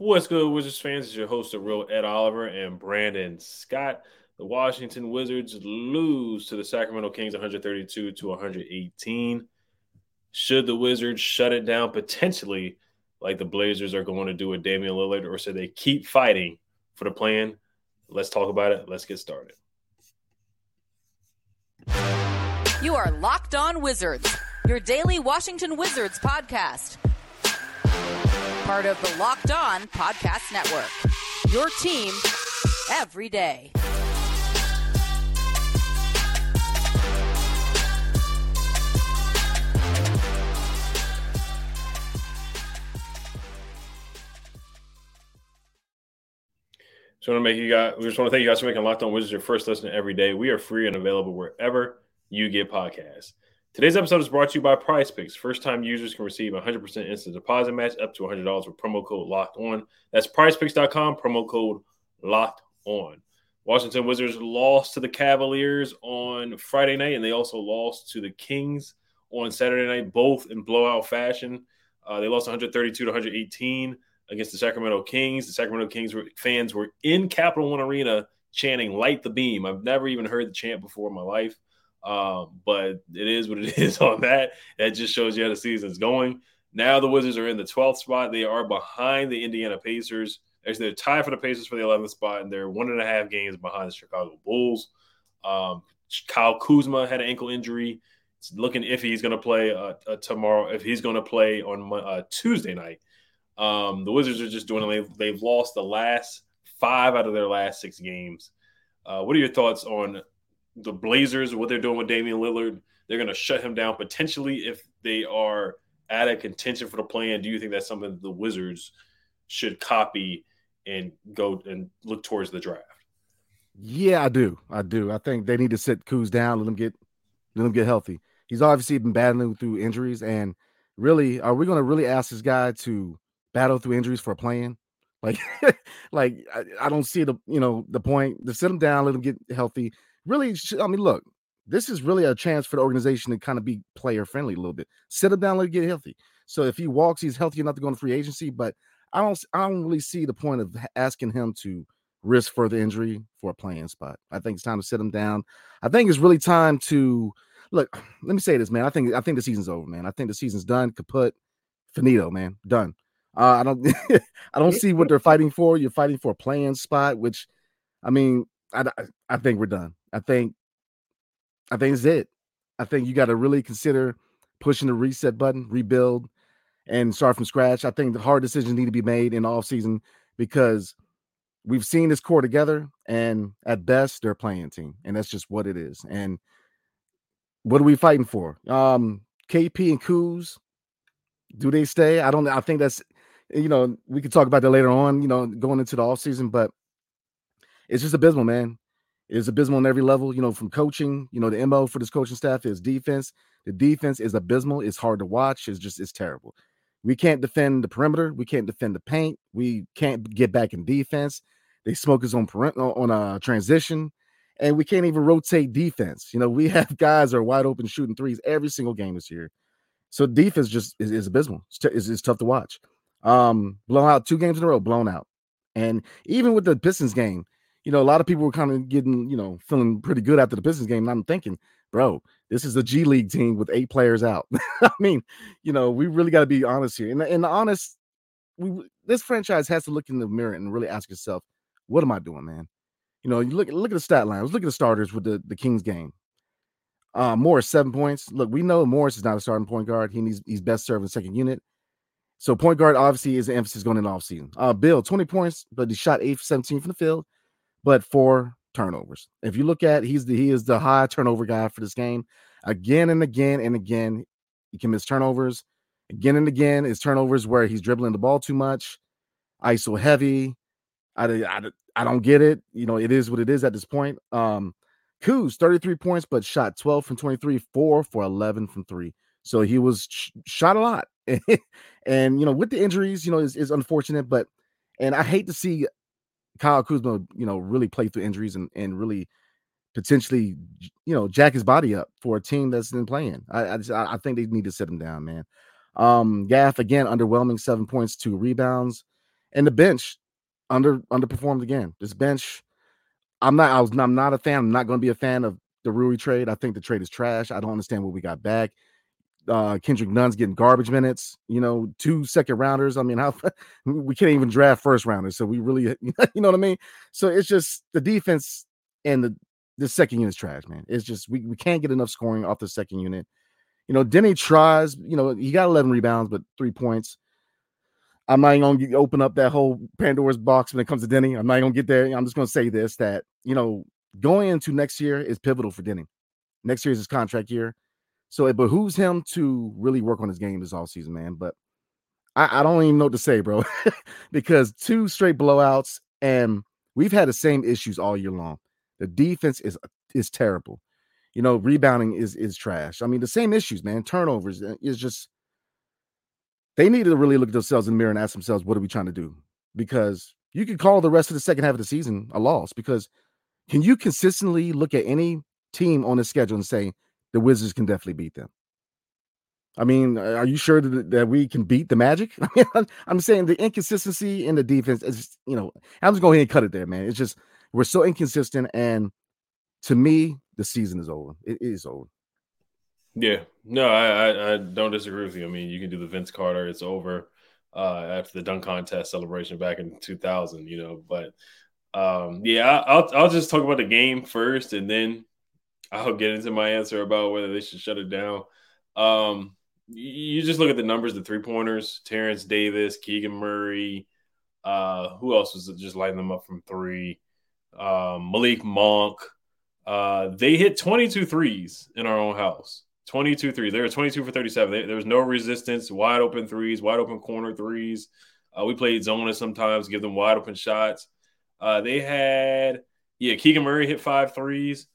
What's good, Wizards fans? It's your host, the real Ed Oliver and Brandon Scott. The Washington Wizards lose to the Sacramento Kings 132 to 118. Should the Wizards shut it down potentially, like the Blazers are going to do with Damian Lillard, or should they keep fighting for the play-in? Let's talk about it. Let's get started. You are Locked On Wizards, your daily Washington Wizards podcast part of the Locked On Podcast Network. Your team every day. I want to make you guys. We just want to thank you guys for making Locked On Wizards your first listen every day. We are free and available wherever you get podcasts. Today's episode is brought to you by Prize Picks. First time users can receive 100% instant deposit match up to $100 with promo code locked on. That's prizepicks.com, promo code locked on. Washington Wizards lost to the Cavaliers on Friday night, and they also lost to the Kings on Saturday night, both in blowout fashion. Uh, they lost 132 to 118 against the Sacramento Kings. The Sacramento Kings were, fans were in Capital One Arena chanting "Light the Beam." I've never even heard the chant before in my life. Um, but it is what it is on that. That just shows you how the season's going. Now the Wizards are in the 12th spot. They are behind the Indiana Pacers. Actually, they're tied for the Pacers for the 11th spot, and they're one and a half games behind the Chicago Bulls. Um, Kyle Kuzma had an ankle injury. It's looking if he's going to play uh, uh, tomorrow. If he's going to play on uh, Tuesday night, um, the Wizards are just doing. They've, they've lost the last five out of their last six games. Uh, what are your thoughts on the Blazers, what they're doing with Damian Lillard, they're going to shut him down potentially if they are at a contention for the play-in. Do you think that's something the Wizards should copy and go and look towards the draft? Yeah, I do. I do. I think they need to sit Kuz down, let him get let him get healthy. He's obviously been battling through injuries, and really, are we going to really ask this guy to battle through injuries for a play-in? Like, like I, I, don't see the you know the point. To sit him down, let him get healthy really, I mean, look, this is really a chance for the organization to kind of be player friendly a little bit. Sit him down, let him get healthy. So if he walks, he's healthy enough to go into free agency. But I don't, I don't really see the point of asking him to risk further injury for a play-in spot. I think it's time to sit him down. I think it's really time to look. Let me say this, man. I think, I think the season's over, man. I think the season's done. Kaput, finito, man. Done. Uh, I don't, I don't see what they're fighting for. You're fighting for a play-in spot, which, I mean, I, I think we're done. I think I think it's it. I think you got to really consider pushing the reset button, rebuild, and start from scratch. I think the hard decisions need to be made in off season because we've seen this core together, and at best they're playing team, and that's just what it is. And what are we fighting for? Um, KP and Kuz, do they stay? I don't. I think that's you know we could talk about that later on. You know, going into the off season, but it's just abysmal, man is abysmal on every level. You know, from coaching, you know, the MO for this coaching staff is defense. The defense is abysmal. It's hard to watch. It's just it's terrible. We can't defend the perimeter. We can't defend the paint. We can't get back in defense. They smoke us on on a transition, and we can't even rotate defense. You know, we have guys are wide open shooting threes every single game this year. So defense just is, is abysmal. It's, t- it's, it's tough to watch. Um, blown out two games in a row, blown out, and even with the Pistons game, you know, a lot of people were kind of getting, you know, feeling pretty good after the Pistons game. And I'm thinking, bro, this is a G League team with eight players out. I mean, you know, we really got to be honest here. And, and honest, we this franchise has to look in the mirror and really ask yourself, what am I doing, man? You know, you look look at the stat line. Let's look at the starters with the, the Kings game. Uh, Morris seven points. Look, we know Morris is not a starting point guard. He needs he's best served in second unit. So point guard obviously is the emphasis going in the offseason. Uh, Beal, 20 points, but he shot 8 for 17 from the field but four turnovers. If you look at he's the he is the high turnover guy for this game. Again and again and again, he can miss turnovers. Again and again, his turnovers where he's dribbling the ball too much, ISO heavy. I, I, I don't get it. You know, it is what it is at this point. Um, Kuz, 33 points, but shot 12 from 23, four for 11 from three. So he was sh- shot a lot. and, you know, with the injuries, you know, is, is unfortunate, but, and I hate to see Kyle Kuzma, you know, really play through injuries and, and really potentially, you know, jack his body up for a team that's been playing. I I, just, I think they need to sit him down, man. Um, Gaff again, underwhelming seven points, two rebounds, And the bench under underperformed again. This bench, I'm not. I was. I'm not a fan. I'm not going to be a fan of the Rui trade. I think the trade is trash. I don't understand what we got back. Uh, Kendrick Nunn's getting garbage minutes. You know, two second rounders. I mean, how we can't even draft first rounders. So we really, you know what I mean. So it's just the defense and the the second unit is trash, man. It's just we, we can't get enough scoring off the second unit. You know, Denny tries. You know, he got 11 rebounds, but three points. I'm not going to open up that whole Pandora's box when it comes to Denny. I'm not to get there. I'm just to say this that, you know, going into next year is pivotal for Denny. Next year is his contract year. So it behooves him to really work on his game this all season, man. But I, I don't even know what to say, bro, because two straight blowouts, and we've had the same issues all year long. The defense is is terrible. You know, rebounding is is trash. I mean, the same issues, man. Turnovers uh, is just they need to really look at themselves in the mirror and ask themselves, what are we trying to do? Because you could call the rest of the second half of the season a loss because can you consistently look at any team on the schedule and say the Wizards can definitely beat them? I mean, are you sure that, that we can beat the Magic? I I'm saying the inconsistency in the defense is, you know, I'm just going ahead and cut it there, man. It's just we're so inconsistent, and to me, the season is over. It is over. Yeah, no, I, I, I don't disagree with you. I mean, you can do the Vince Carter. It's over uh, after the dunk contest celebration back in 2000. You know, but um, yeah, I'll I'll just talk about the game first, and then I'll get into my answer about whether they should shut it down. Um, you just look at the numbers, the three pointers: Terrence Davis, Keegan Murray. Uh, who else was just lighting them up from three? Um, Malik Monk. Uh, they hit 22 threes in our own house. 22 threes. They were 22 for 37. They, there was no resistance, wide open threes, wide open corner threes. Uh, we played zone sometimes, give them wide open shots. Uh, they had, yeah, Keegan Murray hit five threes.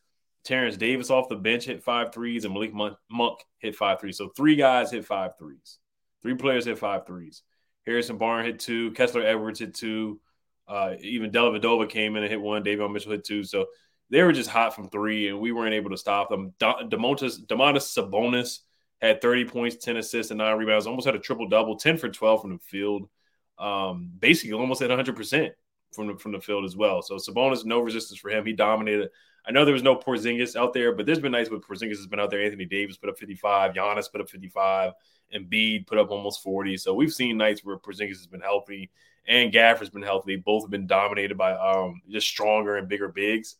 Terrence Davis off the bench hit five threes, and Malik Monk hit five threes. So three guys hit five threes. Three players hit five threes. Harrison Barnes hit two. Kessler Edwards hit two. Uh, even Dellavedova came in and hit one. Davion Mitchell hit two. So they were just hot from three, and we weren't able to stop them. Demontis, Domantas Sabonis had 30 points, 10 assists, and nine rebounds. Almost had a triple double, 10 for 12 from the field. Um, basically, almost at 100 percent from the from the field as well. So Sabonis, no resistance for him. He dominated. I know there was no Porzingis out there, but there's been nights where Porzingis has been out there. Anthony Davis put up 55, Giannis put up 55, and Embiid put up almost 40. So we've seen nights where Porzingis has been healthy and Gafford's been healthy. Both have been dominated by um, just stronger and bigger bigs.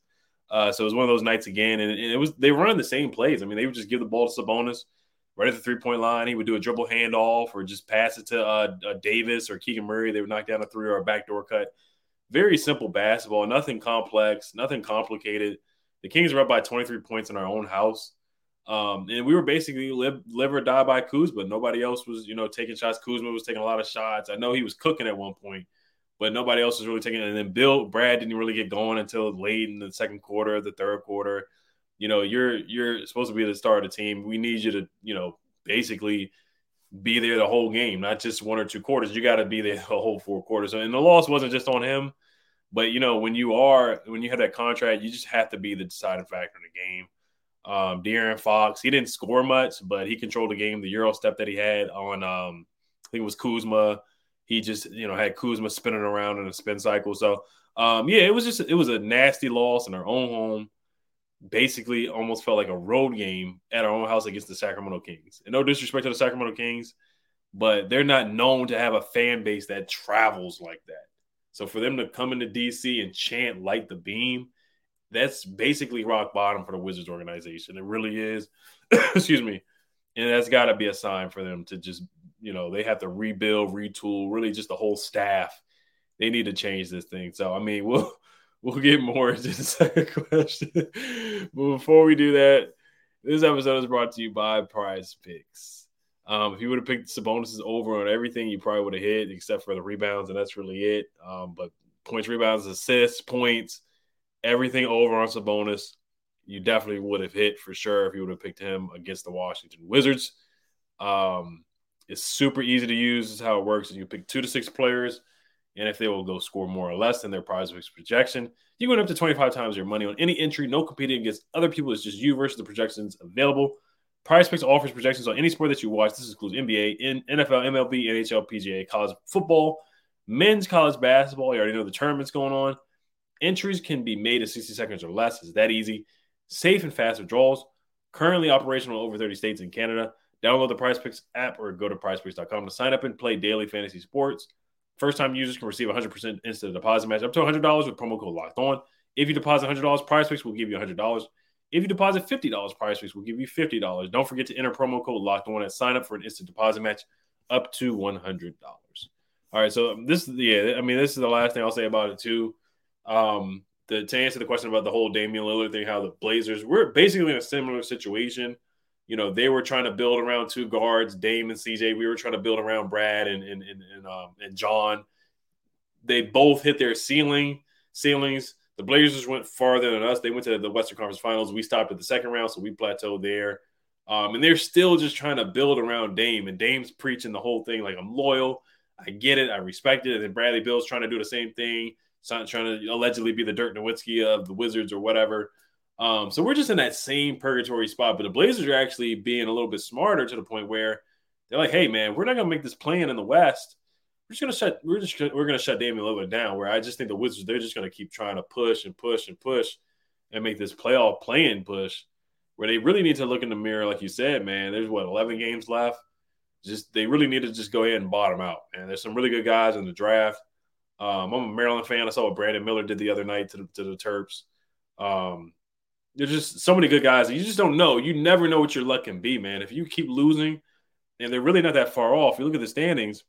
Uh, so it was one of those nights again, and, it was they run the same plays. I mean, they would just give the ball to Sabonis right at the three point line. He would do a dribble handoff or just pass it to uh, uh, Davis or Keegan Murray. They would knock down a three or a backdoor cut. Very simple basketball, nothing complex, nothing complicated. The Kings were up by 23 points in our own house. Um, and we were basically live, live or die by Kuzma. Nobody else was, you know, taking shots. Kuzma was taking a lot of shots. I know he was cooking at one point, but nobody else was really taking it. And then Bill Brad didn't really get going until late in the second quarter, the third quarter. You know, you're you're supposed to be the star of the team. We need you to, you know, basically be there the whole game, not just one or two quarters. You got to be there the whole four quarters. And the loss wasn't just on him, but you know, when you are when you have that contract, you just have to be the deciding factor in the game. Um, De'Aaron Fox, he didn't score much, but he controlled the game. The Euro step that he had on, um, I think it was Kuzma he just you know had Kuzma spinning around in a spin cycle. So um, yeah, it was just it was a nasty loss in our own home. Basically, almost felt like a road game at our own house against the Sacramento Kings. And no disrespect to the Sacramento Kings, but they're not known to have a fan base that travels like that. So for them to come into DC and chant "Light the Beam," that's basically rock bottom for the Wizards organization. It really is. Excuse me, and that's got to be a sign for them to just you know, they have to rebuild, retool, really just the whole staff. They need to change this thing. So I mean, we'll we'll get more into the second question. but before we do that, this episode is brought to you by Prize Picks. Um, if you would have picked Sabonis over on everything, you probably would have hit, except for the rebounds, and that's really it. Um, but points, rebounds, assists, points, everything over on Sabonis, you definitely would have hit for sure if you would have picked him against the Washington Wizards. Um, it's super easy to use. This is how it works. You pick two to six players, and if they will go score more or less than their prize projection, you win up to 25 times your money on any entry. No competing against other people. It's just you versus the projections available. Prize Picks offers projections on any sport that you watch. This includes NBA, NFL, MLB, NHL, PGA, college football, Men's college basketball, you already know the tournament's going on. Entries can be made in 60 seconds or less. It's that easy. Safe and fast withdrawals. Currently operational over 30 states in Canada. Download the Prize Picks app or go to prizepicks.com to sign up and play daily fantasy sports. First time users can receive 100% instant deposit match up to $100 with promo code locked on. If you deposit $100, Prize Picks will give you $100. If you deposit $50, Prize Picks will give you $50. Don't forget to enter promo code locked on and sign up for an instant deposit match up to $100. All right, so this, yeah, I mean, this is the last thing I'll say about it too. Um, the, to answer the question about the whole Damian Lillard thing, how the Blazers we're basically in a similar situation. You know, they were trying to build around two guards, Dame and CJ. We were trying to build around Brad and and and, and, um, and John. They both hit their ceiling ceilings. The Blazers went farther than us. They went to the Western Conference Finals. We stopped at the second round, so we plateaued there. Um, and they're still just trying to build around Dame, and Dame's preaching the whole thing like I'm loyal. I get it, I respect it. And then Bradley Beal's trying to do the same thing trying to allegedly be the Dirk Nowitzki of the Wizards or whatever. Um, so we're just in that same purgatory spot. But the Blazers are actually being a little bit smarter to the point where they're like, "Hey, man, we're not gonna make this play-in in the West. Just gonna shut. We're just we're gonna shut Damian Lillard down." Where I just think the Wizards they're just gonna keep trying to push and push and push and make this playoff playing push. Where they really need to look in the mirror, like you said, man. There's what 11 games left. Just they really need to just go ahead and bottom out. And there's some really good guys in the draft. Um, I'm a Maryland fan. I saw what Brandon Miller did the other night to the, to the Terps. Um, there's just so many good guys. You just don't know. You never know what your luck can be, man. If you keep losing, and they're really not that far off. You look at the standings;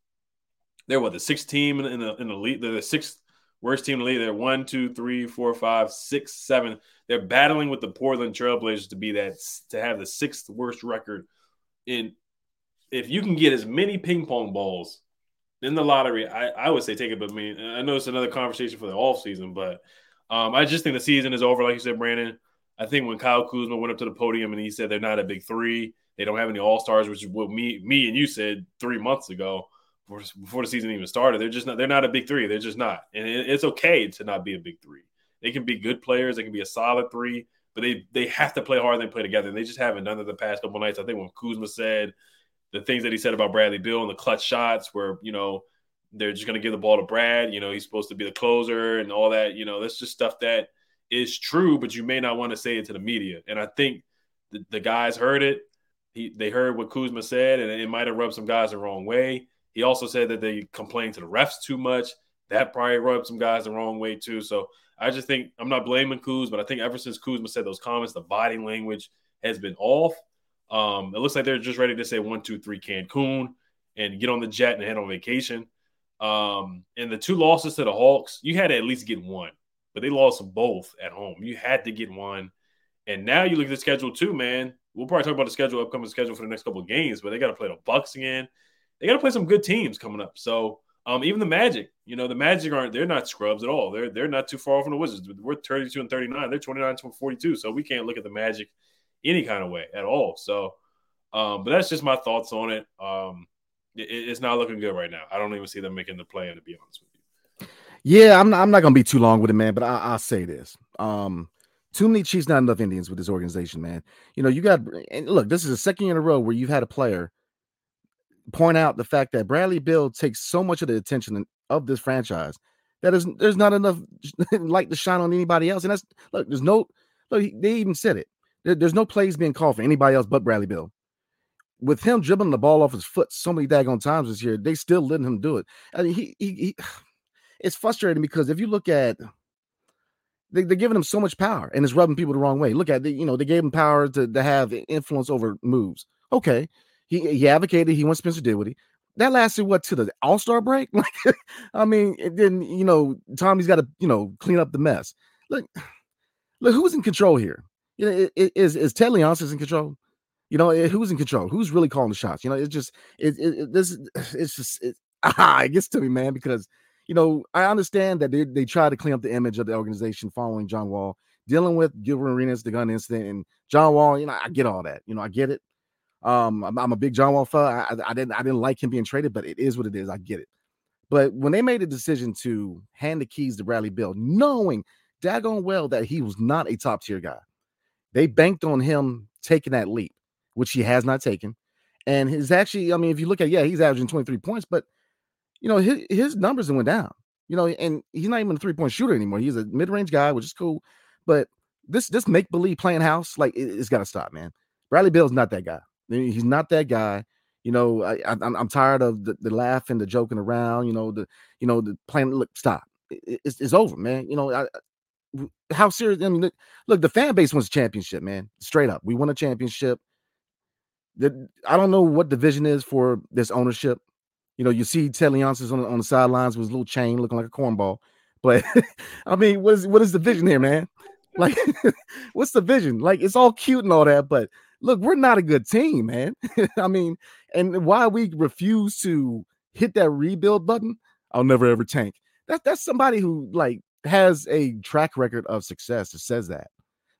they're what the sixth team in the in the league. They're the sixth worst team in the league. They're one, two, three, four, five, six, seven. They're battling with the Portland Trailblazers to be that to have the sixth worst record. In if you can get as many ping pong balls in the lottery, I, I would say take it. But I mean, I know it's another conversation for the off season, but um, I just think the season is over. Like you said, Brandon. I think when Kyle Kuzma went up to the podium and he said they're not a big three, they don't have any all stars, which is what me, me and you said three months ago before, the season even started. They're just not. They're not a big three. They're just not, and it, it's okay to not be a big three. They can be good players. They can be a solid three, but they they have to play hard. and They play together. And they just haven't done it the past couple nights. I think when Kuzma said the things that he said about Bradley Beal and the clutch shots where, you know, they're just going to give the ball to Brad. You know, he's supposed to be the closer and all that. You know, that's just stuff that is true, but you may not want to say it to the media. And I think the, the guys heard it. He, they heard what Kuzma said, and it might have rubbed some guys the wrong way. He also said that they complained to the refs too much. That probably rubbed some guys the wrong way too. So I just think I'm not blaming Kuz, but I think ever since Kuzma said those comments, the body language has been off. Um, it looks like they're just ready to say one, two, three Cancun and get on the jet and head on vacation. Um, and the two losses to the Hawks, you had to at least get one, but they lost both at home. You had to get one. And now you look at the schedule too, man. We'll probably talk about the schedule, upcoming schedule for the next couple of games, but they got to play the Bucks again. They got to play some good teams coming up. So um, even the Magic, you know, the Magic aren't they're not scrubs at all. They're they're not too far off from the Wizards. We're 32 and 39. They're 29 to 42. So we can't look at the Magic any kind of way at all. So, um, but that's just my thoughts on it. Um, it, it's not looking good right now. I don't even see them making the play. To be honest with you. Yeah, I'm not, I'm not gonna be too long with it, man. But I, will say this: um, too many Chiefs, not enough Indians with this organization, man. You know, you got and look, this is the second year in a row where you've had a player point out the fact that Bradley Beal takes so much of the attention of this franchise that is there's not enough light to shine on anybody else. And that's look, there's no look, they even said it. There, there's no plays being called for anybody else but Bradley Beal with him dribbling the ball off his foot so many daggone times this year, they still letting him do it. I mean, he, he, he it's frustrating because if you look at they, are giving him so much power and it's rubbing people the wrong way. Look at the, you know, they gave him power to, to have influence over moves. Okay. He he advocated, he went Spencer Dinwiddie. That lasted what to the all-star break? Like, I mean, then you know, Tommy's got to, you know, clean up the mess. Look, look, who's in control here? You know, is is Ted Leonsis in control? You know, eh, who's in control? Who's really calling the shots? You know, it's just it, it, it this it's just it, ah, it gets to me, man, because you know I understand that they they try to clean up the image of the organization following John Wall, dealing with Gilbert Arenas, the gun incident, and John Wall. You know, I get all that. You know, I get it. Um, I'm, I'm a big John Wall fan. I, I didn't I didn't like him being traded, but it is what it is. I get it. But when they made a decision to hand the keys to Bradley Beal, knowing daggone well that he was not a top tier guy, they banked on him taking that leap which he has not taken. And he's actually, I mean, if you look at, yeah, he's averaging 23 points, but you know, his, his numbers went down. You know, and he's not even a three point shooter anymore. He's a mid range guy, which is cool. But this this make believe playing house, like it, has got to stop, man. Bradley Beal's not that guy. He's not that guy. You know, I, am tired of the, the laughing, the joking around. You know, the you know the playing. Look, stop. It, it's, it's over, man. You know, I, how serious? I mean, look, look, the fan base wants a championship, man. Straight up, we won a championship. The, I don't know what the vision is for this ownership. You know, you see Ted Leonsis on, on the sidelines with his little chain looking like a cornball. But I mean, what is what is the vision here, man? Like, what's the vision? Like, it's all cute and all that, but look, we're not a good team, man. I mean, and why we refuse to hit that rebuild button, I'll never ever tank. That that's somebody who like has a track record of success that says that.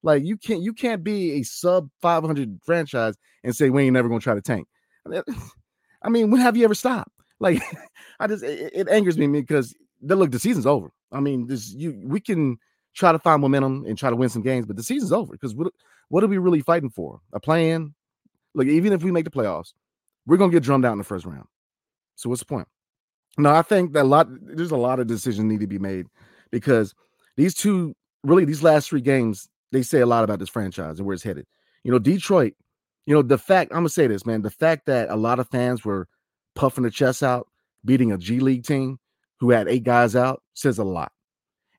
Like you can't you can't be a sub 500 franchise and say we ain't never gonna try to tank. I mean, when have you ever stopped? Like, I just it, it angers me because look, the season's over. I mean, this you we can try to find momentum and try to win some games, but the season's over because what are we really fighting for? A play-in? Like, even if we make the playoffs, we're gonna get drummed out in the first round. So what's the point? No, I think that a lot there's a lot of decisions need to be made because these two really these last three games they say a lot about this franchise and where it's headed. You know, Detroit. You know, the fact I'm gonna say this, man. The fact that a lot of fans were puffing their chests out, beating a G League team who had eight guys out says a lot.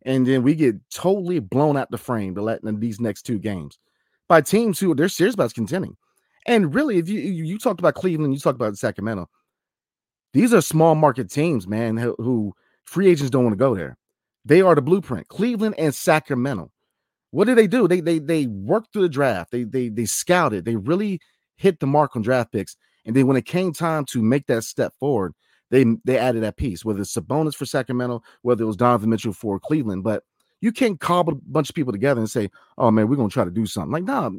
And then we get totally blown out the frame to let in these next two games by teams who they're serious about contending. And really, if you you talked about Cleveland, you talked about Sacramento. These are small market teams, man, who, free agents don't want to go there. They are the blueprint. Cleveland and Sacramento. What did they do? They they they worked through the draft. They they they scouted. They really hit the mark on draft picks. And then when it came time to make that step forward, they they added that piece, whether it's Sabonis for Sacramento, whether it was Donovan Mitchell for Cleveland. But you can't cobble a bunch of people together and say, "Oh man, we're gonna try to do something." Like, nah,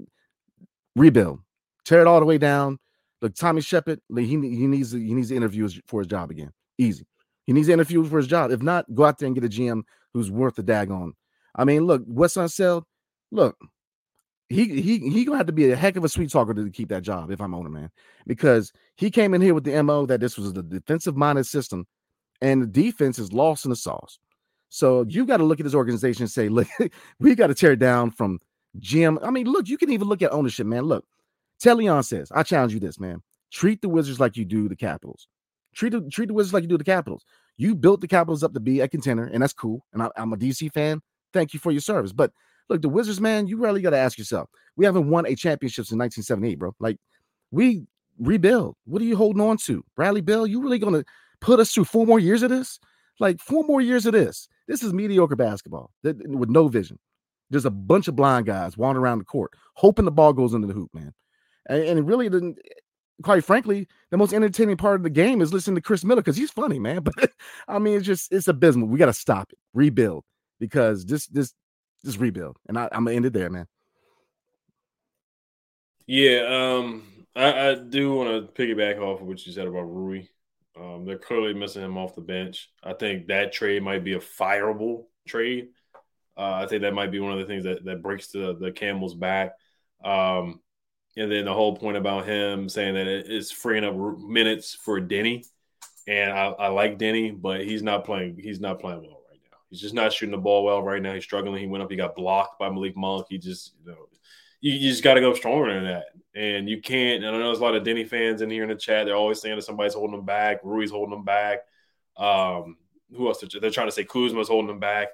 rebuild, tear it all the way down. Look, Tommy Sheppard, he he needs he needs to interview for his job again. Easy. He needs to interview for his job. If not, go out there and get a GM who's worth the daggone. I mean, look, Wes Unseld, look, he he he gonna have to be a heck of a sweet talker to keep that job if I'm owner, man, because he came in here with the mo that this was the defensive minded system, and the defense is lost in the sauce. So you got to look at this organization and say, look, we got to tear it down from Jim. I mean, look, you can even look at ownership, man. Look, Ted Leonsis, I challenge you this, man. Treat the Wizards like you do the Capitals. Treat the, treat the Wizards like you do the Capitals. You built the Capitals up to be a contender, and that's cool. And I, I'm a DC fan. Thank you for your service. But look, the Wizards, man, you really got to ask yourself. We haven't won a championship since 1978, bro. Like, we rebuild. What are you holding on to? Bradley Beal, you really going to put us through four more years of this? Like, four more years of this. This is mediocre basketball that, with no vision. There's a bunch of blind guys wandering around the court, hoping the ball goes into the hoop, man. And, and it really didn't quite frankly, the most entertaining part of the game is listening to Chris Miller because he's funny, man. But I mean, it's just it's abysmal. We got to stop it, rebuild because this this this rebuild, and I, am gonna end it there, man. Yeah, um, I, I do want to piggyback off of what you said about Rui. Um, they're clearly missing him off the bench. I think that trade might be a fireable trade. Uh, I think that might be one of the things that, that breaks the the camel's back. Um, and then the whole point about him saying that it's freeing up minutes for Denny. And I, I, like Denny, but he's not playing. He's not playing well right now. He's just not shooting the ball well right now. He's struggling. He went up. He got blocked by Malik Monk. He just, you know, you, you just got to go stronger than that. And you can't. And I know there's a lot of Denny fans in here in the chat. They're always saying that somebody's holding them back. Rui's holding them back. Um, who else? They're trying to say Kuzma's holding them back.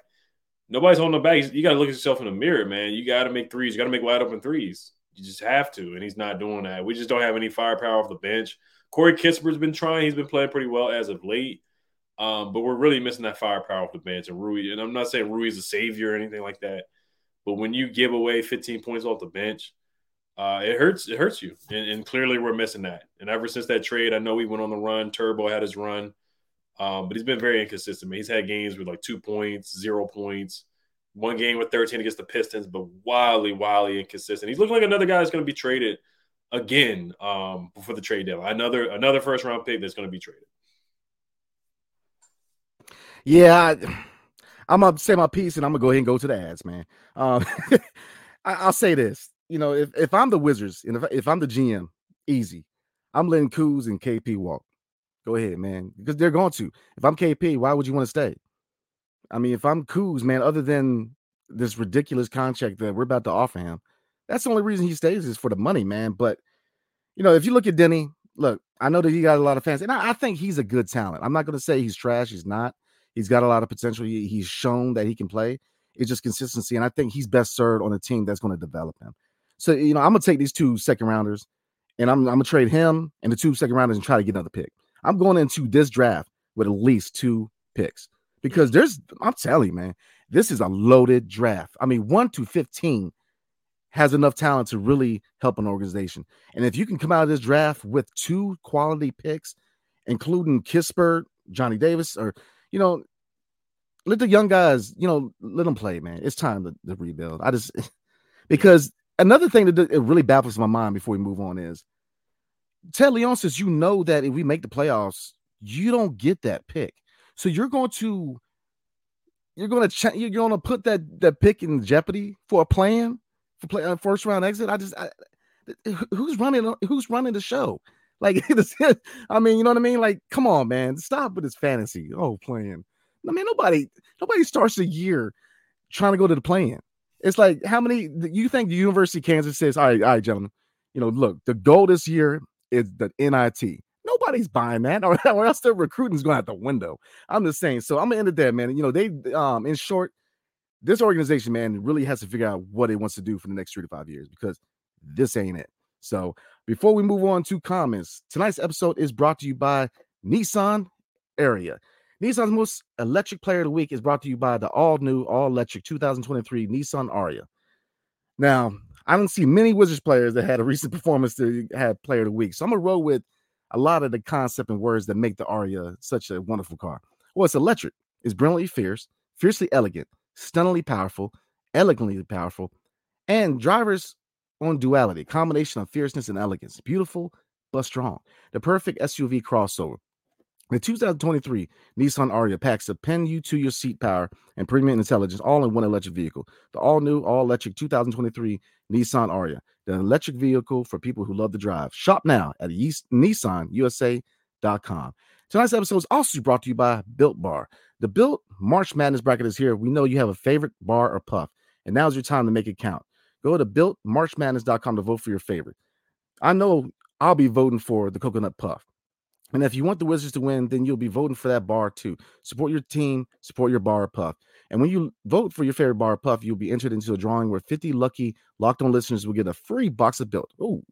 Nobody's holding them back. You got to look at yourself in the mirror, man. You got to make threes. You got to make wide open threes. You just have to, and he's not doing that. We just don't have any firepower off the bench. Corey Kispert's been trying; he's been playing pretty well as of late. Um, but we're really missing that firepower off the bench. And Rui, and I'm not saying Rui's a savior or anything like that, but when you give away 15 points off the bench, uh, it hurts. It hurts you, and, and, clearly we're missing that. And ever since that trade, I know he went on the run. Turbo had his run, um, but he's been very inconsistent. Man. He's had games with like two points, zero points one game with 13 against the Pistons, but wildly, wildly inconsistent. He's looking like another guy that's going to be traded again um, before the trade deadline. Another another first round pick that's going to be traded. Yeah, I, am gonna say my piece, and I'm gonna go ahead and go to the ads, man. Um, I, will say this: you know, if, if I'm the Wizards and if, if I'm the GM, easy, I'm letting Kuz and KP walk. Go ahead, man. Because they're going to. If I'm KP, why would you want to stay? I mean, if I'm Kuz, man, other than this ridiculous contract that we're about to offer him, that's the only reason he stays is for the money, man. But you know, if you look at Denny, look, I know that he got a lot of fans, and I, I think he's a good talent. I'm not going to say he's trash. He's not. He's got a lot of potential. He, he's shown that he can play. It's just consistency, and I think he's best served on a team that's going to develop him. So you know, I'm gonna take these two second rounders, and I'm, I'm gonna trade him and the two second rounders and try to get another pick. I'm going into this draft with at least two picks because there's I'm telling you, man, this is a loaded draft. I mean, one to 15 has enough talent to really help an organization. And if you can come out of this draft with two quality picks, including Kispert, Johnny Davis, or you know, let the young guys, you know, let them play, man. It's time to, to rebuild. I just because another thing that it really baffles my mind before we move on is Ted Leonsis you know that if we make the playoffs, you don't get that pick. So you're going to you're going to ch- you're going to put that that pick in jeopardy for a play-in for play a first round exit. I just I, who's running who's running the show? Like I mean, you know what I mean? Like, come on, man, stop with this fantasy. Oh, playing. I mean, nobody nobody starts a year trying to go to the play-in. It's like how many you think the University of Kansas says, all right, all right, gentlemen, you know, look, the goal this year is the NIT. Nobody's buying that, or, or else their recruiting's going out the window. I'm just saying. So I'm gonna end it there, man. You know, they um in short, this organization, man, really has to figure out what it wants to do for the next three to five years because this ain't it. So before we move on to comments, tonight's episode is brought to you by Nissan Ariya. Nissan's most electric player of the week is brought to you by the all new, all electric 2023 Nissan Ariya. Now, I don't see many Wizards players that had a recent performance to have player of the week. So I'm gonna roll with a lot of the concept and words that make the Ariya such a wonderful car. Well, it's electric, it's brilliantly fierce, fiercely elegant, stunningly powerful, elegantly powerful, and drivers on duality, combination of fierceness and elegance, beautiful but strong. The perfect SUV crossover. The 2023 Nissan Ariya packs a pen you to your seat power and premium intelligence all in one electric vehicle. The all new, all electric 2023 Nissan Ariya, the electric vehicle for people who love to drive. Shop now at nissanusa.com. Tonight's episode is also brought to you by Built Bar. The Built March Madness bracket is here. We know you have a favorite bar or puff, and now's your time to make it count. Go to builtmarchmadness.com to vote for your favorite. I know I'll be voting for the coconut puff. And if you want the Wizards to win, then you'll be voting for that bar too. Support your team, support your bar puff. And when you vote for your favorite bar puff, you'll be entered into a drawing where 50 lucky locked on listeners will get a free box of built. Oh,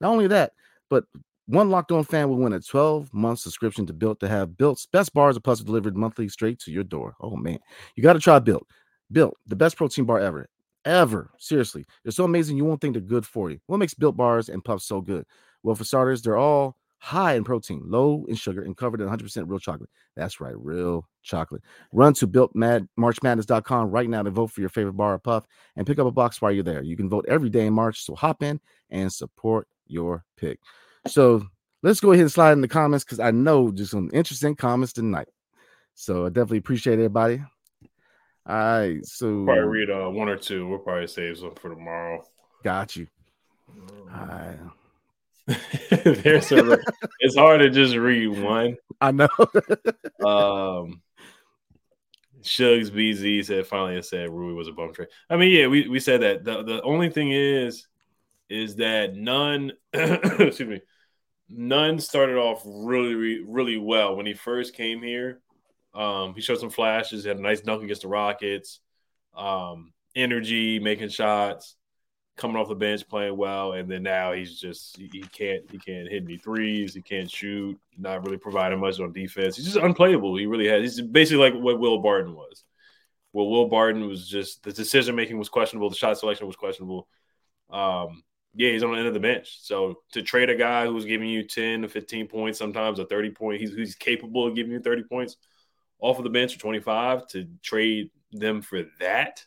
not only that, but one locked on fan will win a 12 month subscription to Built to have Built's best bars of puffs delivered monthly straight to your door. Oh man, you got to try Built. Built, the best protein bar ever. Ever. Seriously. They're so amazing you won't think they're good for you. What makes Built bars and puffs so good? Well, for starters, they're all high in protein, low in sugar, and covered in 100% real chocolate. That's right, real chocolate. Run to builtmarchmadness.com right now to vote for your favorite bar or puff and pick up a box while you're there. You can vote every day in March, so hop in and support your pick. So let's go ahead and slide in the comments because I know just some interesting comments tonight. So I definitely appreciate everybody. All right, so probably read uh, one or two. We'll probably save some for tomorrow. Got you. All right. There's a, it's hard to just read one. I know. um, Shugs BZ said finally said Rui was a bum trade. I mean, yeah, we, we said that. The the only thing is, is that Nunn excuse me, Nunn started off really, really well when he first came here. Um, he showed some flashes, had a nice dunk against the Rockets, um, energy, making shots coming off the bench playing well, and then now he's just he can't he can't hit any threes, he can't shoot, not really providing much on defense. He's just unplayable. He really has. He's basically like what Will Barton was. Well, Will Barton was just the decision making was questionable, the shot selection was questionable. Um, yeah, he's on the end of the bench. So to trade a guy who's giving you 10 to 15 points, sometimes a 30 point, he's, he's capable of giving you 30 points off of the bench or 25 to trade them for that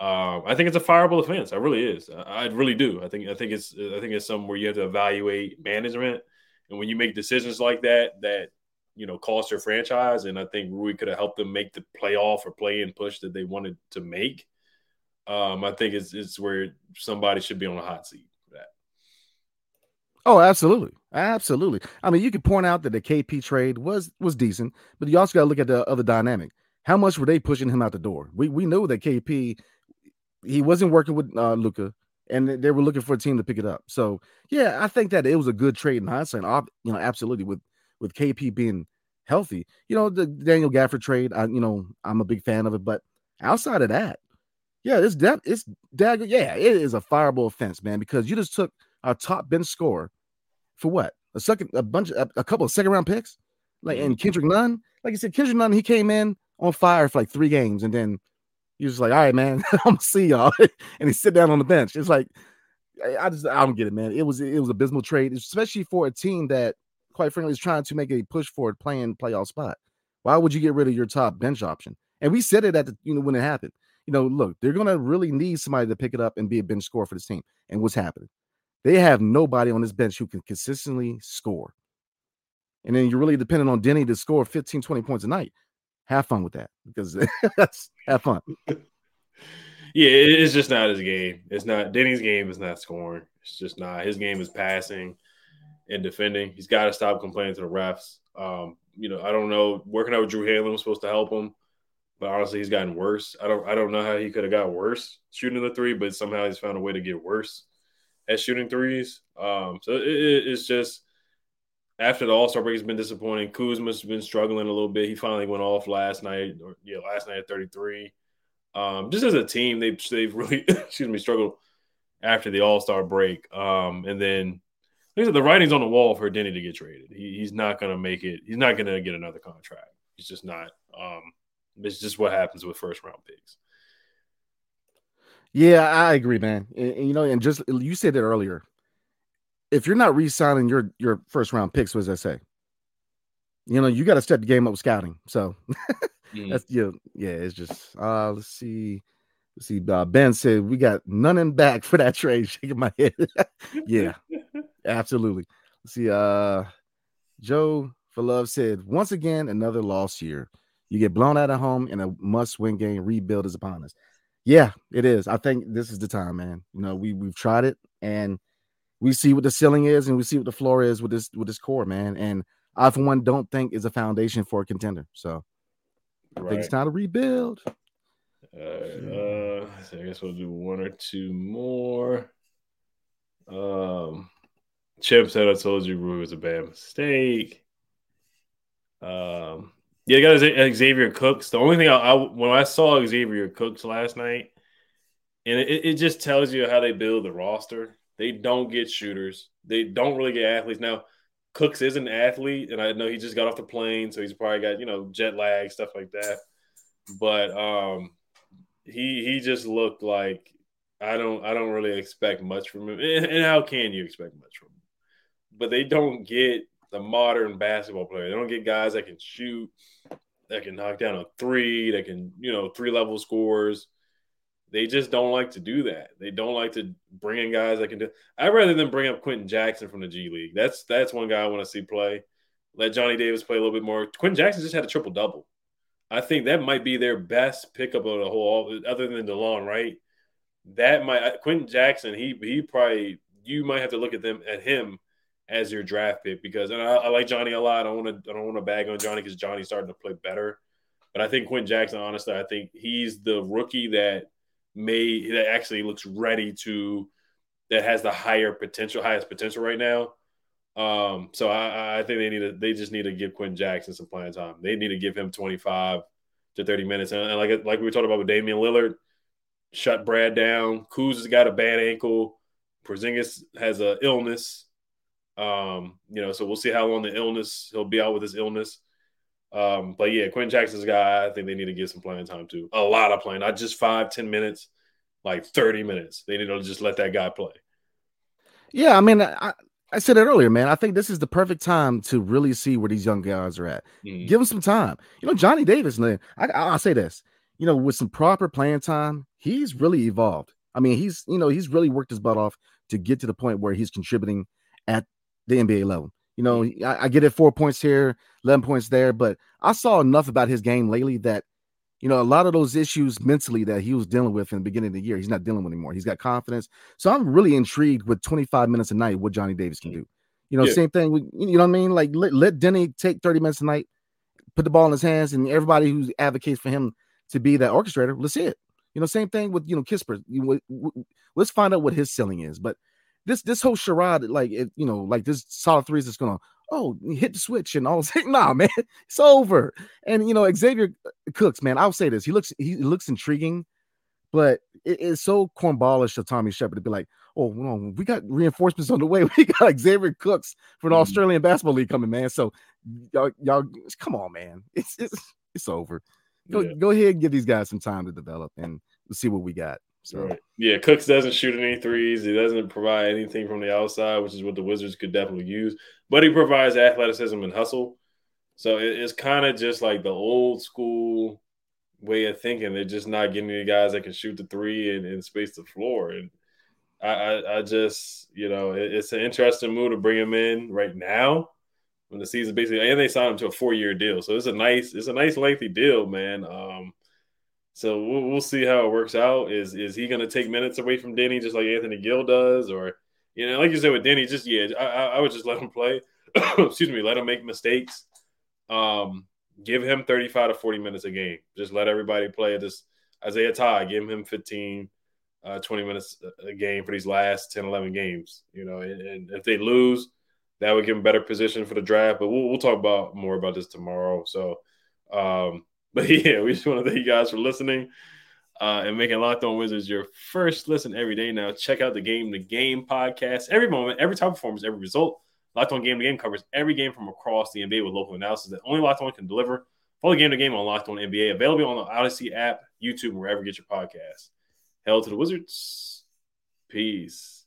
um, I think it's a fireable offense. I really is. I, I, really do. I think I think it's I think it's something where you have to evaluate management, and when you make decisions like that, that you know cost your franchise. And I think Rui could have helped them make the playoff or play in push that they wanted to make. Um, I think it's it's where somebody should be on a hot seat for that. Oh, absolutely, absolutely. I mean, you could point out that the KP trade was was decent, but you also got to look at the other dynamic. How much were they pushing him out the door? We we know that KP he wasn't working with uh, Luka, and they were looking for a team to pick it up. So yeah, I think that it was a good trade in hindsight. You know, absolutely with with KP being healthy. You know, the Daniel Gafford trade. I you know I'm a big fan of it, but outside of that, yeah, it's that it's dagger. Yeah, it is a fireball offense, man, because you just took our top bench scorer for what a second, a bunch, a, a couple of second round picks, like and mm-hmm. Kendrick Nunn. Like I said, Kendrick Nunn, he came in on fire for like three games, and then he was like, "All right, man, I'm gonna see y'all," and he sit down on the bench. It's like I just I don't get it, man. It was it was abysmal trade, especially for a team that, quite frankly, is trying to make a push for a playing playoff spot. Why would you get rid of your top bench option? And we said it at the you know when it happened you know, look, they're gonna really need somebody to pick it up and be a bench scorer for this team. And what's happening? They have nobody on this bench who can consistently score. And then you're really dependent on Denny to score 15, 20 points a night. Have fun with that because that's have fun. Yeah, it's just not his game. It's not Denny's game is not scoring. It's just not his game is passing and defending. He's got to stop complaining to the refs. Um, you know, I don't know. Working out with Drew Hanlen was supposed to help him but honestly, he's gotten worse. I don't I don't know how he could have got worse shooting the three, but somehow he's found a way to get worse at shooting threes. Um, so it, it's just after the All Star break has been disappointing. Kuzma's been struggling a little bit. He finally went off last night, or yeah, last night at 33. Um, just as a team, they've they've really excuse me struggled after the All Star break. Um, and then the writing's on the wall for Denny to get traded. He, he's not going to make it. He's not going to get another contract. He's just not. Um, it's just what happens with first round picks. Yeah, I agree, man. And, and, you know, and just you said it earlier. If you're not re-signing your your first round picks, what does that say? You know, you got to step the game up with scouting. So mm. that's yeah, yeah. It's just uh let's see. Let's see. Uh, ben said we got Nunn in back for that trade. Shaking my head. yeah, absolutely. Let's see. Uh Joe for love said once again another lost year. You get blown out at home in a must-win game. Rebuild is upon us. Yeah, it is. I think this is the time, man. You know, we we've tried it and we see what the ceiling is and we see what the floor is with this with this core, man. And I for one don't think is a foundation for a contender. So I think it's time to rebuild. Uh, uh, so I guess we'll do one or two more. Um, Chip said I told you it was a bad mistake. Um, yeah, got Xavier Cooks. The only thing I, I, when I saw Xavier Cooks last night, and it, it just tells you how they build the roster. They don't get shooters. They don't really get athletes. Now, Cooks is an athlete, and I know he just got off the plane, so he's probably got you know jet lag stuff like that. But um, he he just looked like I don't I don't really expect much from him. And, and how can you expect much from him? But they don't get the modern basketball player. They don't get guys that can shoot, that can knock down a three, that can, you know, three level scores. They just don't like to do that. They don't like to bring in guys that can do. I'd rather than bring up Quenton Jackson from the G League. That's that's one guy I want to see play. Let Johnny Davis play a little bit more. Quenton Jackson just had a triple double. I think that might be their best pickup of the whole, other than DeLon, right? That might Quenton Jackson. He he probably you might have to look at them at him as your draft pick because and I, I like Johnny a lot. I don't want to I don't want to bag on Johnny because Johnny's starting to play better. But I think Quenton Jackson, honestly, I think he's the rookie that may that actually looks ready to that has the higher potential, highest potential right now. Um, so I, I think they need to they just need to give Quinn Jackson some playing time. They need to give him 25 to 30 minutes. And, like like we were talking about with Damian Lillard, shut Brad down. Kuz has got a bad ankle. Porzingis has an illness. Um, you know, so we'll see how long the illness he'll be out with his illness. Um, but yeah, Quenton Jackson's guy, I think they need to give some playing time too. A lot of playing, not just five, ten minutes, like 30 minutes. They need to just let that guy play. Yeah, I mean, I, I said it earlier, man. I think this is the perfect time to really see where these young guys are at. Mm-hmm. Give them some time. You know, Johnny Davis, man, I, I'll say this, you know, with some proper playing time, he's really evolved. I mean, he's, you know, he's really worked his butt off to get to the point where he's contributing at the NBA level. You know. I, I, get it four points here, 11 points there, but I saw enough about his game lately that, you know, a lot of those issues mentally that he was dealing with in the beginning of the year, he's not dealing with anymore. He's got confidence. So I'm really intrigued with 25 minutes a night what Johnny Davis can do. You know, Yeah. same thing. With, you know what I mean? Like let, let Denny take 30 minutes a night, put the ball in his hands, and everybody who advocates for him to be that orchestrator, let's see it. You know, same thing with you know Kispert. You, let's find out what his ceiling is. But this this whole charade, like it, you know, like this solid threes is just gonna oh hit the switch and all. Nah, man, it's over. And you know Xavier Cooks, man, I'll say this: he looks he looks intriguing, but it- it's so cornballish of Tommy Sheppard to be like, oh no, we got reinforcements on the way. We got Xavier Cooks for the Mhm. Australian Basketball League coming, man. So y'all, y'all, come on, man, it's it's it's over. Go Yeah. go ahead and give these guys some time to develop and see what we got. So. Yeah, Cooks doesn't shoot any threes. He doesn't provide anything from the outside, which is what the Wizards could definitely use. But he provides athleticism and hustle. So it- it's kind of just like the old school way of thinking. They're just not getting any guys that can shoot the three and, and space the floor. And I, I, I just, you know, it- it's an interesting move to bring him in right now when the season basically, and they signed him to a four year deal. So it's a nice, it's a nice lengthy deal, man. Um, so we'll, we'll see how it works out. Is is he going to take minutes away from Deni just like Anthony Gill does, or you know, like you said with Deni, just yeah, I, I would just let him play. Excuse me, let him make mistakes. Um, give him thirty five to forty minutes a game. Just let everybody play. This Isaiah Ty, give him 15, uh, 20 minutes a- game for these last 10, 11 games. You know, and, and if they lose, that would give them better position for the draft. But we'll, we'll talk about more about this tomorrow. So, um, but yeah, we just want to thank you guys for listening uh, and making Locked On Wizards your first listen every day. Now, check out the Game to Game podcast. Every moment, every top performance, every result. Locked On Game to Game covers every game from across the NBA with local analysis that only Locked On can deliver. Follow Game to Game on Locked On NBA, available on the Odyssey app, YouTube, wherever you get your podcast. Hell to the Wizards. Peace.